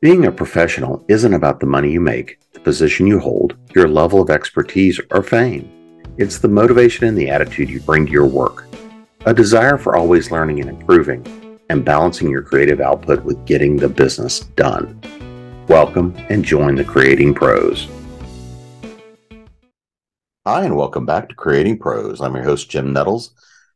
Being a professional isn't about the money you make, the position you hold, your level of expertise, or fame. It's the motivation and the attitude you bring to your work. A desire for always learning and improving, and balancing your creative output with getting the business done. Welcome and join the Creating Pros. Hi, and welcome back to Creating Pros. I'm your host, Jim Nettles.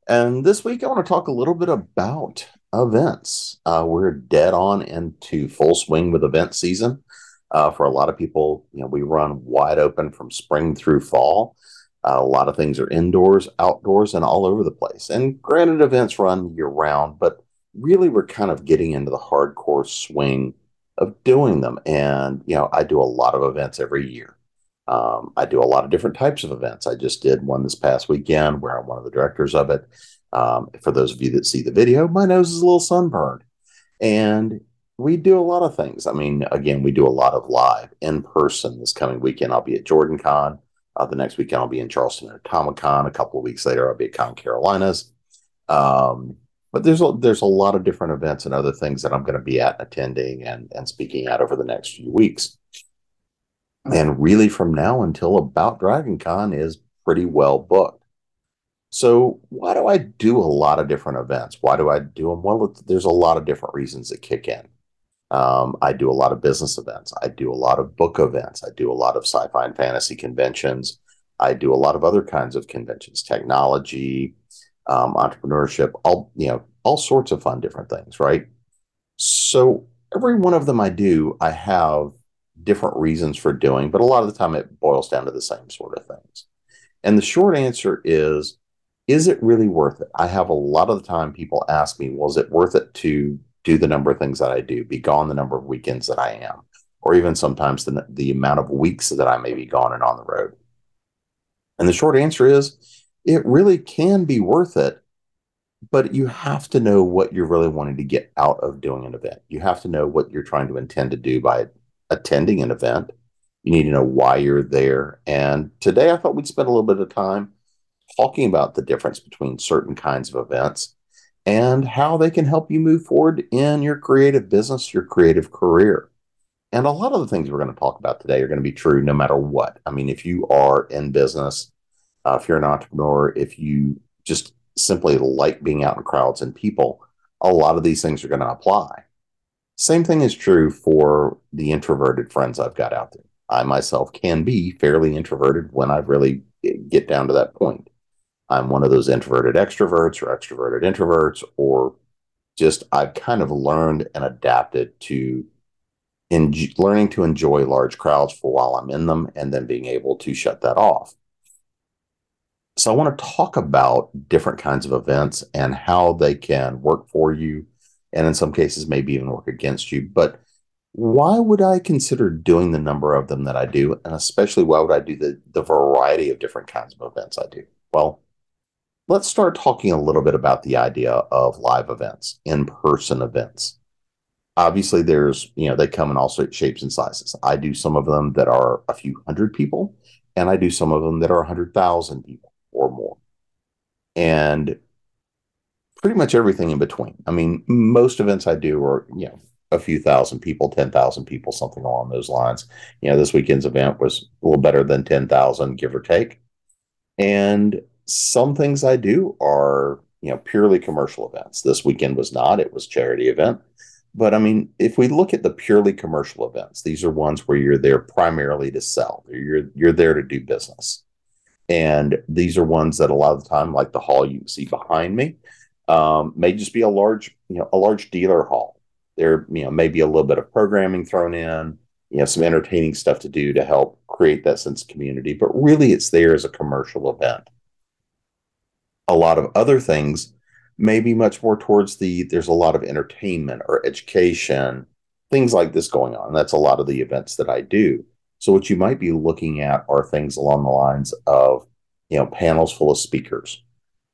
And this week, I want to talk a little bit about events. Uh, we're dead on into full swing with event season. Uh, for a lot of people, you know, we run wide open from spring through fall. Uh, a lot of things are indoors, outdoors, and all over the place. And granted, events run year round, but really we're kind of getting into the hardcore swing of doing them. And, you know, I do a lot of events every year. Um, I do a lot of different types of events. I just did one this past weekend where I'm one of the directors of it. Um, for those of you that see the video, my nose is a little sunburned. And we do a lot of things. I mean, again, we do a lot of live in person this coming weekend. I'll be at Jordan Con. Uh, the next weekend, I'll be in Charleston at Con. A couple of weeks later, I'll be at Con Carolinas. Um, but there's a, there's a lot of different events and other things that I'm going to be at attending and, and speaking at over the next few weeks. And really, from now until about Dragon Con is pretty well booked. So, why do I do a lot of different events? Why do I do them? Well, there's a lot of different reasons that kick in. Um, I do a lot of business events. I do a lot of book events. I do a lot of sci fi and fantasy conventions. I do a lot of other kinds of conventions, technology, um, entrepreneurship, all, you know, all sorts of fun different things, right? So, every one of them I do, I have different reasons for doing, but a lot of the time it boils down to the same sort of things. And the short answer is is it really worth it? I have a lot of the time people ask me, well, it worth it to do the number of things that I do, be gone the number of weekends that I am, or even sometimes the, the amount of weeks that I may be gone and on the road? And the short answer is it really can be worth it, but you have to know what you're really wanting to get out of doing an event. You have to know what you're trying to intend to do by attending an event. You need to know why you're there. And today I thought we'd spend a little bit of time talking about the difference between certain kinds of events and how they can help you move forward in your creative business, your creative career. And a lot of the things we're going to talk about today are going to be true no matter what. I mean, if you are in business, uh, if you're an entrepreneur, if you just simply like being out in crowds and people, a lot of these things are going to apply. Same thing is true for the introverted friends I've got out there. I myself can be fairly introverted when I really get down to that point. I'm one of those introverted extroverts or extroverted introverts, or just I've kind of learned and adapted to in learning to enjoy large crowds for while I'm in them and then being able to shut that off. So I want to talk about different kinds of events and how they can work for you and in some cases maybe even work against you. But why would I consider doing the number of them that I do? And especially why would I do the, the variety of different kinds of events I do? Well, let's start talking a little bit about the idea of live events, in person events. Obviously, there's, you know, they come in all shapes and sizes. I do some of them that are a few hundred people, and I do some of them that are 100,000 people or more. And pretty much everything in between. I mean, most events I do are, you know, a few thousand people, 10,000 people, something along those lines. You know, this weekend's event was a little better than 10,000, give or take. And some things I do are, you know, purely commercial events. This weekend was not, it was charity event. But I mean, if we look at the purely commercial events, these are ones where you're there primarily to sell. You're you're there to do business. And these are ones that a lot of the time, like the hall you see behind me, um, may just be a large, you know, a large dealer hall. There, you know, maybe a little bit of programming thrown in, you know, some entertaining stuff to do to help create that sense of community. But really, it's there as a commercial event a lot of other things maybe much more towards the there's a lot of entertainment or education things like this going on that's a lot of the events that i do so what you might be looking at are things along the lines of you know panels full of speakers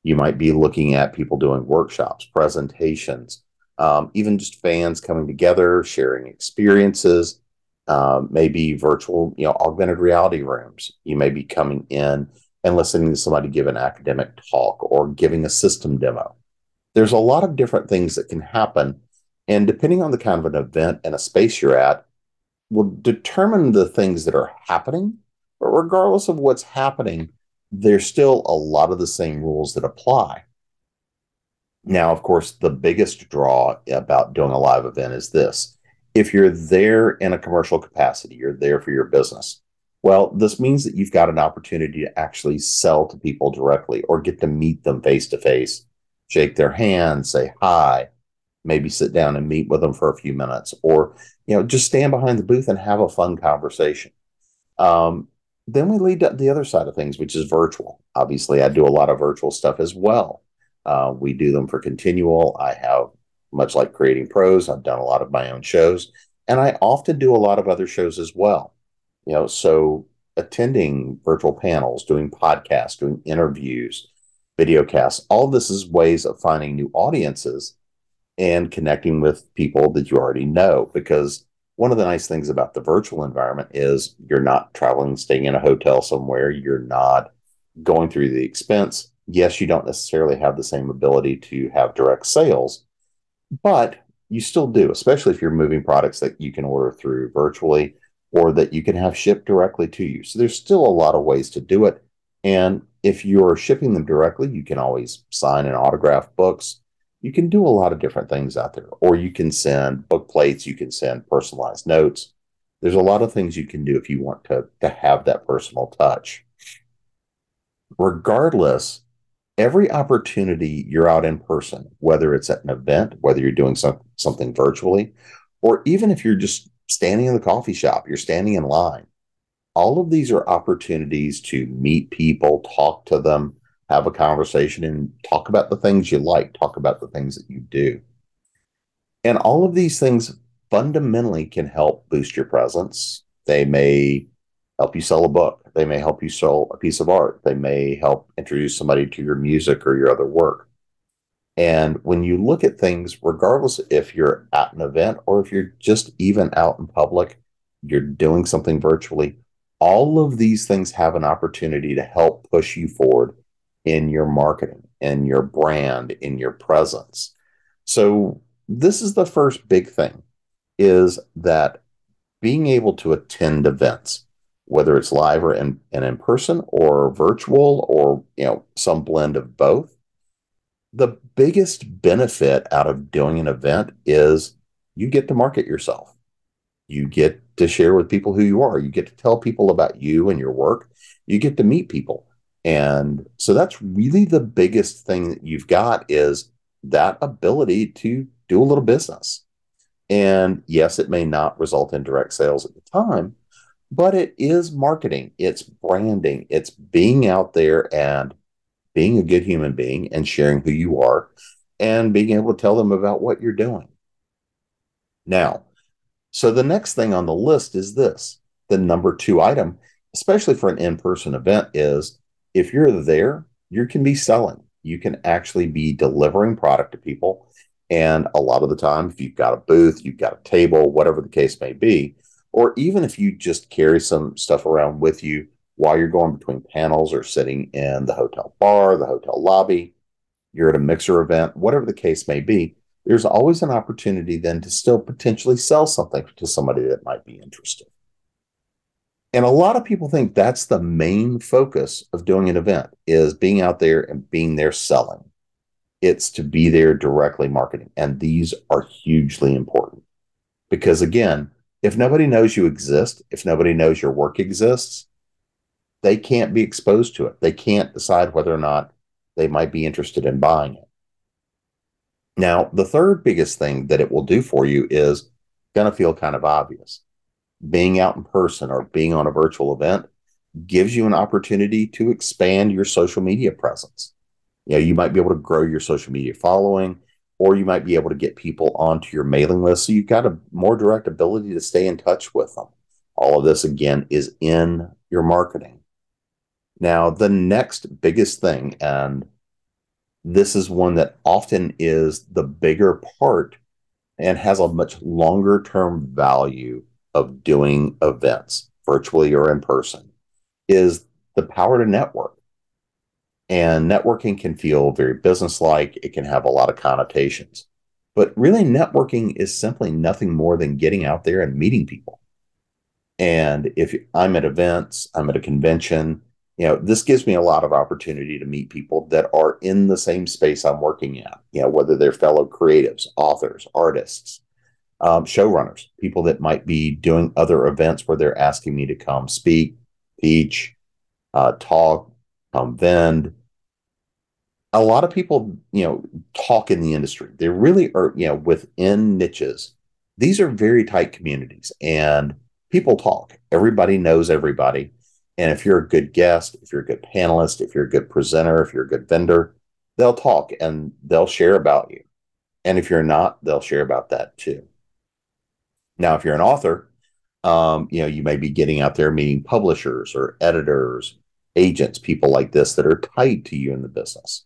you might be looking at people doing workshops presentations um, even just fans coming together sharing experiences um, maybe virtual you know augmented reality rooms you may be coming in and listening to somebody give an academic talk or giving a system demo. There's a lot of different things that can happen And depending on the kind of an event and a space you're at, will determine the things that are happening. But regardless of what's happening, there's still a lot of the same rules that apply. Now, of course, the biggest draw about doing a live event is this. If you're there in a commercial capacity, you're there for your business. Well, this means that you've got an opportunity to actually sell to people directly or get to meet them face to face, shake their hand, say hi, maybe sit down and meet with them for a few minutes, or you know, just stand behind the booth and have a fun conversation. Um, then we lead to the other side of things, which is virtual. Obviously, I do a lot of virtual stuff as well. Uh, we do them for ConTinual. I have, much like creating pros, I've done a lot of my own shows, and I often do a lot of other shows as well. You know, so attending virtual panels, doing podcasts, doing interviews, video casts, all this is ways of finding new audiences and connecting with people that you already know. Because one of the nice things about the virtual environment is you're not traveling, staying in a hotel somewhere, you're not going through the expense. Yes, you don't necessarily have the same ability to have direct sales, but you still do, especially if you're moving products that you can order through virtually or that you can have shipped directly to you. So there's still a lot of ways to do it. And if you're shipping them directly, you can always sign and autograph books you can do a lot of different things out there. Or you can send book plates, you can send personalized notes. There's a lot of things you can do if you want to, to have that personal touch. Regardless, every opportunity you're out in person, whether it's at an event, whether you're doing some, something virtually, or even if you're just standing in the coffee shop, you're standing in line, all of these are opportunities to meet people, talk to them, have a conversation and talk about the things you like, talk about the things that you do. And all of these things fundamentally can help boost your presence. They may help you sell a book, they may help you sell a piece of art, they may help introduce somebody to your music or your other work. And when you look at things, regardless if you're at an event or if you're just even out in public, you're doing something virtually, all of these things have an opportunity to help push you forward in your marketing, in your brand, in your presence. So this is the first big thing is that being able to attend events, whether it's live or in, and in person or virtual or you know some blend of both, the biggest benefit out of doing an event is you get to market yourself. You get to share with people who you are. You get to tell people about you and your work. You get to meet people. And so that's really the biggest thing that you've got is that ability to do a little business. And yes, it may not result in direct sales at the time, but it is marketing, it's branding, it's being out there and being a good human being and sharing who you are and being able to tell them about what you're doing. Now, so the next thing on the list is this the number two item, especially for an in person event, is if you're there, you can be selling. You can actually be delivering product to people. And a lot of the time, if you've got a booth, you've got a table, whatever the case may be, or even if you just carry some stuff around with you while you're going between panels or sitting in the hotel bar, the hotel lobby, you're at a mixer event, whatever the case may be, there's always an opportunity then to still potentially sell something to somebody that might be interested. And a lot of people think that's the main focus of doing an event is being out there and being there selling. It's to be there directly marketing. And these are hugely important. Because again, if nobody knows you exist, if nobody knows your work exists, they can't be exposed to it. They can't decide whether or not they might be interested in buying it. Now, the third biggest thing that it will do for you is going to feel kind of obvious being out in person or being on a virtual event gives you an opportunity to expand your social media presence. You know, you might be able to grow your social media following, or you might be able to get people onto your mailing list. So you've got a more direct ability to stay in touch with them. All of this, again, is in your marketing. Now, the next biggest thing, and this is one that often is the bigger part and has a much longer term value of doing events, virtually or in person, is the power to network. And networking can feel very businesslike, it can have a lot of connotations. But really, networking is simply nothing more than getting out there and meeting people. And if I'm at events, I'm at a convention, you know, this gives me a lot of opportunity to meet people that are in the same space I'm working at, you know, whether they're fellow creatives, authors, artists, um, showrunners, people that might be doing other events where they're asking me to come speak, teach, uh, talk, come vend. A lot of people, you know, talk in the industry. They really are, you know, within niches. These are very tight communities and people talk. Everybody knows everybody. And if you're a good guest, if you're a good panelist, if you're a good presenter, if you're a good vendor, they'll talk and they'll share about you. And if you're not, they'll share about that too. Now, if you're an author, um, you know, you may be getting out there meeting publishers or editors, agents, people like this that are tied to you in the business.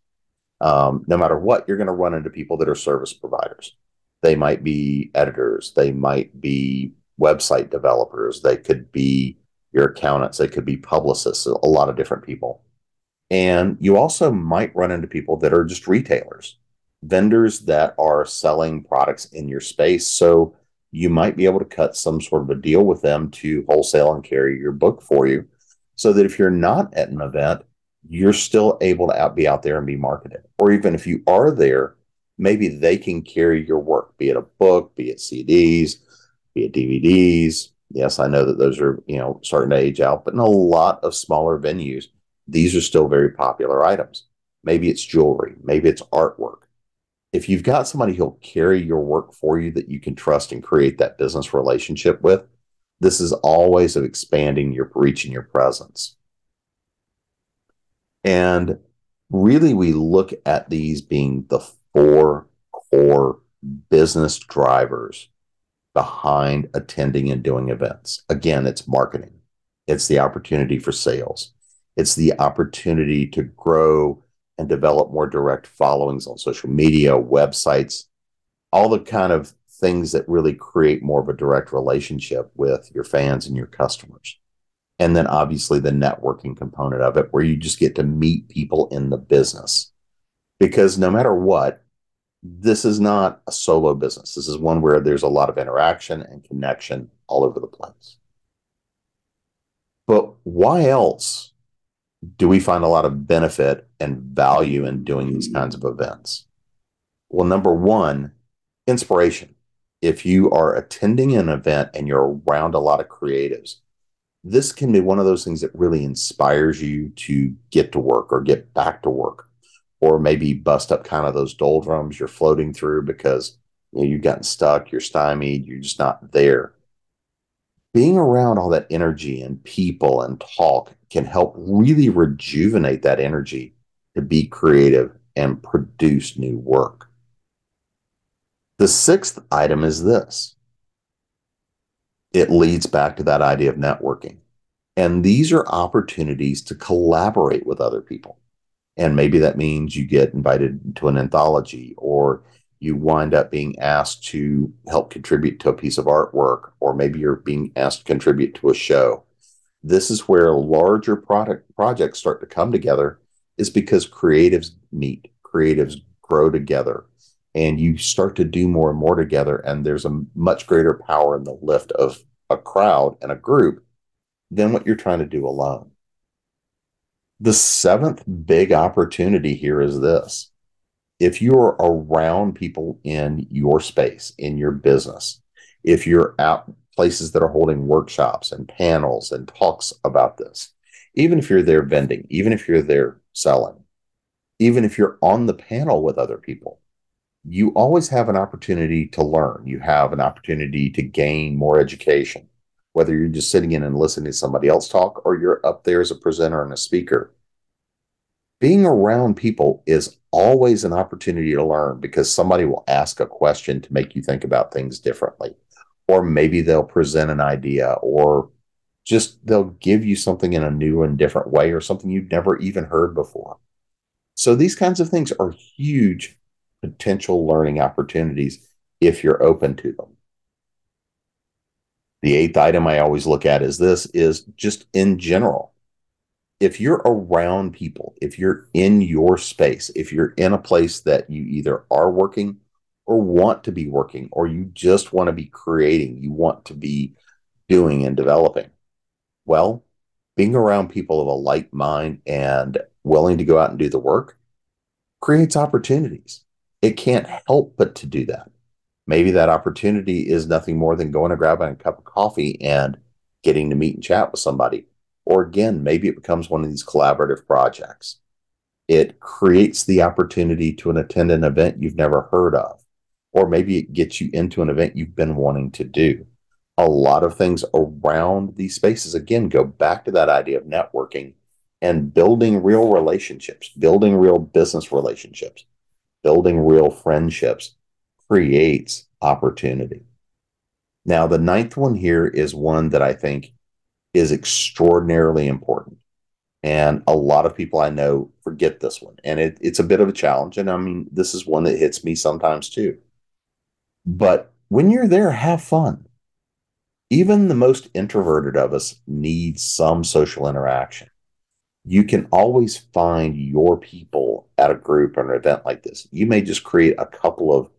Um, no matter what, you're going to run into people that are service providers. They might be editors, they might be website developers, they could be your accountants, they could be publicists, a lot of different people. And you also might run into people that are just retailers, vendors that are selling products in your space. So you might be able to cut some sort of a deal with them to wholesale and carry your book for you so that if you're not at an event, you're still able to out, be out there and be marketed. Or even if you are there, maybe they can carry your work, be it a book, be it CDs, be it DVDs. Yes, I know that those are, you know, starting to age out, but in a lot of smaller venues, these are still very popular items. Maybe it's jewelry, maybe it's artwork, if you've got somebody who'll carry your work for you that you can trust and create that business relationship with, this is always of expanding your reach and your presence. And really, we look at these being the four core business drivers behind attending and doing events. Again, it's marketing, it's the opportunity for sales, it's the opportunity to grow and develop more direct followings on social media, websites, all the kind of things that really create more of a direct relationship with your fans and your customers. And then obviously the networking component of it, where you just get to meet people in the business. Because no matter what, this is not a solo business. This is one where there's a lot of interaction and connection all over the place. But why else do we find a lot of benefit and value in doing these kinds of events? Well, number one, inspiration. If you are attending an event and you're around a lot of creatives, this can be one of those things that really inspires you to get to work or get back to work, or maybe bust up kind of those doldrums you're floating through because you know, you've gotten stuck, you're stymied, you're just not there being around all that energy and people and talk can help really rejuvenate that energy to be creative and produce new work. The sixth item is this it leads back to that idea of networking. And these are opportunities to collaborate with other people. And maybe that means you get invited to an anthology or you wind up being asked to help contribute to a piece of artwork, or maybe you're being asked to contribute to a show. This is where larger product projects start to come together, is because creatives meet, creatives grow together, and you start to do more and more together. And there's a much greater power in the lift of a crowd and a group than what you're trying to do alone. The seventh big opportunity here is this if you're around people in your space, in your business, if you're at places that are holding workshops and panels and talks about this, even if you're there vending, even if you're there selling, even if you're on the panel with other people, you always have an opportunity to learn. You have an opportunity to gain more education, whether you're just sitting in and listening to somebody else talk or you're up there as a presenter and a speaker being around people is always an opportunity to learn because somebody will ask a question to make you think about things differently. Or maybe they'll present an idea or just they'll give you something in a new and different way or something you've never even heard before. So these kinds of things are huge potential learning opportunities if you're open to them. The eighth item I always look at is this is just in general if you're around people, if you're in your space, if you're in a place that you either are working or want to be working, or you just want to be creating, you want to be doing and developing. Well, being around people of a like mind and willing to go out and do the work creates opportunities. It can't help but to do that. Maybe that opportunity is nothing more than going to grab a cup of coffee and getting to meet and chat with somebody. Or again, maybe it becomes one of these collaborative projects. It creates the opportunity to attend an event you've never heard of, or maybe it gets you into an event you've been wanting to do. A lot of things around these spaces, again, go back to that idea of networking and building real relationships, building real business relationships, building real friendships creates opportunity. Now, the ninth one here is one that I think is extraordinarily important. And a lot of people I know forget this one. And it, it's a bit of a challenge. And I mean, this is one that hits me sometimes too. But when you're there, have fun. Even the most introverted of us needs some social interaction. You can always find your people at a group or an event like this. You may just create a couple of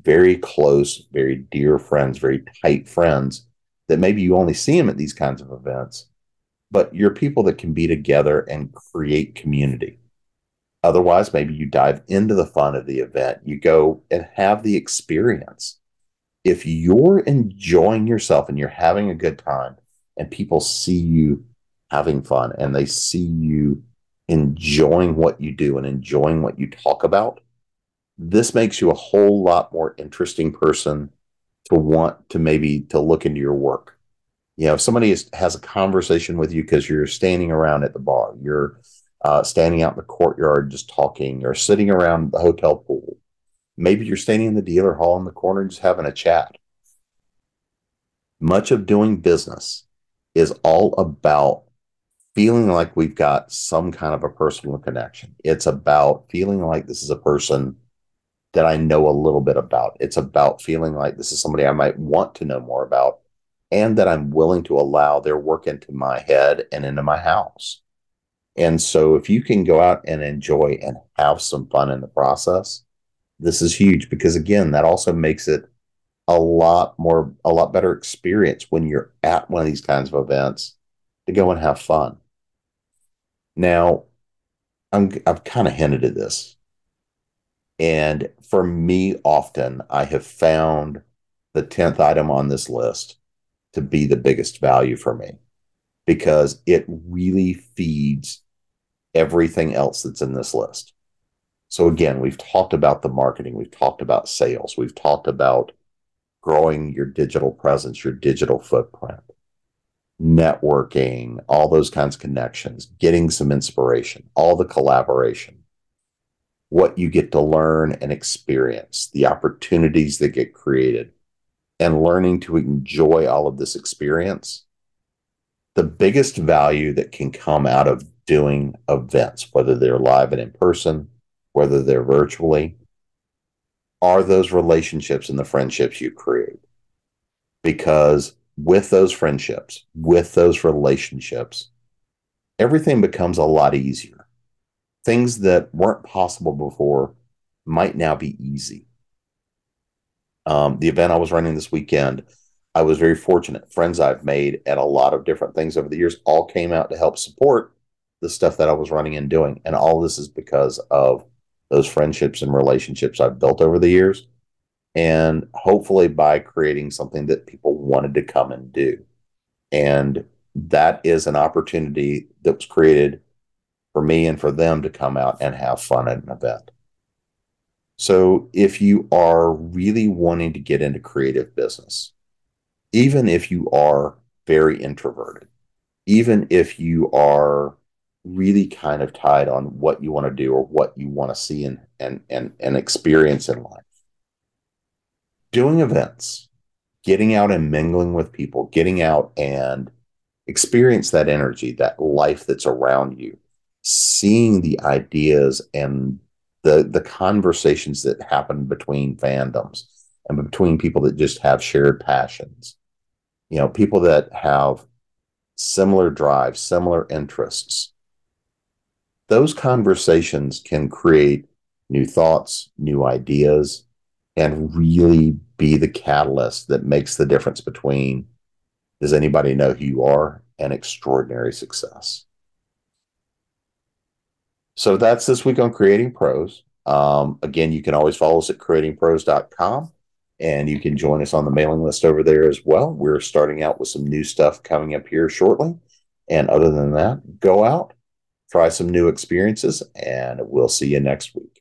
very close, very dear friends, very tight friends that maybe you only see them at these kinds of events, but you're people that can be together and create community. Otherwise, maybe you dive into the fun of the event, you go and have the experience. If you're enjoying yourself and you're having a good time, and people see you having fun and they see you enjoying what you do and enjoying what you talk about, this makes you a whole lot more interesting person to want to maybe to look into your work. You know, if somebody is, has a conversation with you because you're standing around at the bar, you're uh, standing out in the courtyard just talking, or sitting around the hotel pool. Maybe you're standing in the dealer hall in the corner just having a chat. Much of doing business is all about feeling like we've got some kind of a personal connection. It's about feeling like this is a person that I know a little bit about. It's about feeling like this is somebody I might want to know more about and that I'm willing to allow their work into my head and into my house. And so if you can go out and enjoy and have some fun in the process, this is huge because again, that also makes it a lot more a lot better experience when you're at one of these kinds of events to go and have fun. Now, I'm, I've kind of hinted at this and for me, often I have found the 10th item on this list to be the biggest value for me because it really feeds everything else that's in this list. So, again, we've talked about the marketing, we've talked about sales, we've talked about growing your digital presence, your digital footprint, networking, all those kinds of connections, getting some inspiration, all the collaboration what you get to learn and experience, the opportunities that get created, and learning to enjoy all of this experience. The biggest value that can come out of doing events, whether they're live and in person, whether they're virtually, are those relationships and the friendships you create. Because with those friendships, with those relationships, everything becomes a lot easier things that weren't possible before might now be easy. Um, the event I was running this weekend, I was very fortunate. Friends I've made at a lot of different things over the years all came out to help support the stuff that I was running and doing. And all this is because of those friendships and relationships I've built over the years. And hopefully by creating something that people wanted to come and do. And that is an opportunity that was created for me and for them to come out and have fun at an event. So, if you are really wanting to get into creative business, even if you are very introverted, even if you are really kind of tied on what you want to do or what you want to see and, and, and, and experience in life, doing events, getting out and mingling with people, getting out and experience that energy, that life that's around you seeing the ideas and the the conversations that happen between fandoms and between people that just have shared passions you know people that have similar drives similar interests those conversations can create new thoughts new ideas and really be the catalyst that makes the difference between does anybody know who you are and extraordinary success. So that's this week on Creating Pros. Um, again, you can always follow us at creatingpros.com and you can join us on the mailing list over there as well. We're starting out with some new stuff coming up here shortly. And other than that, go out, try some new experiences, and we'll see you next week.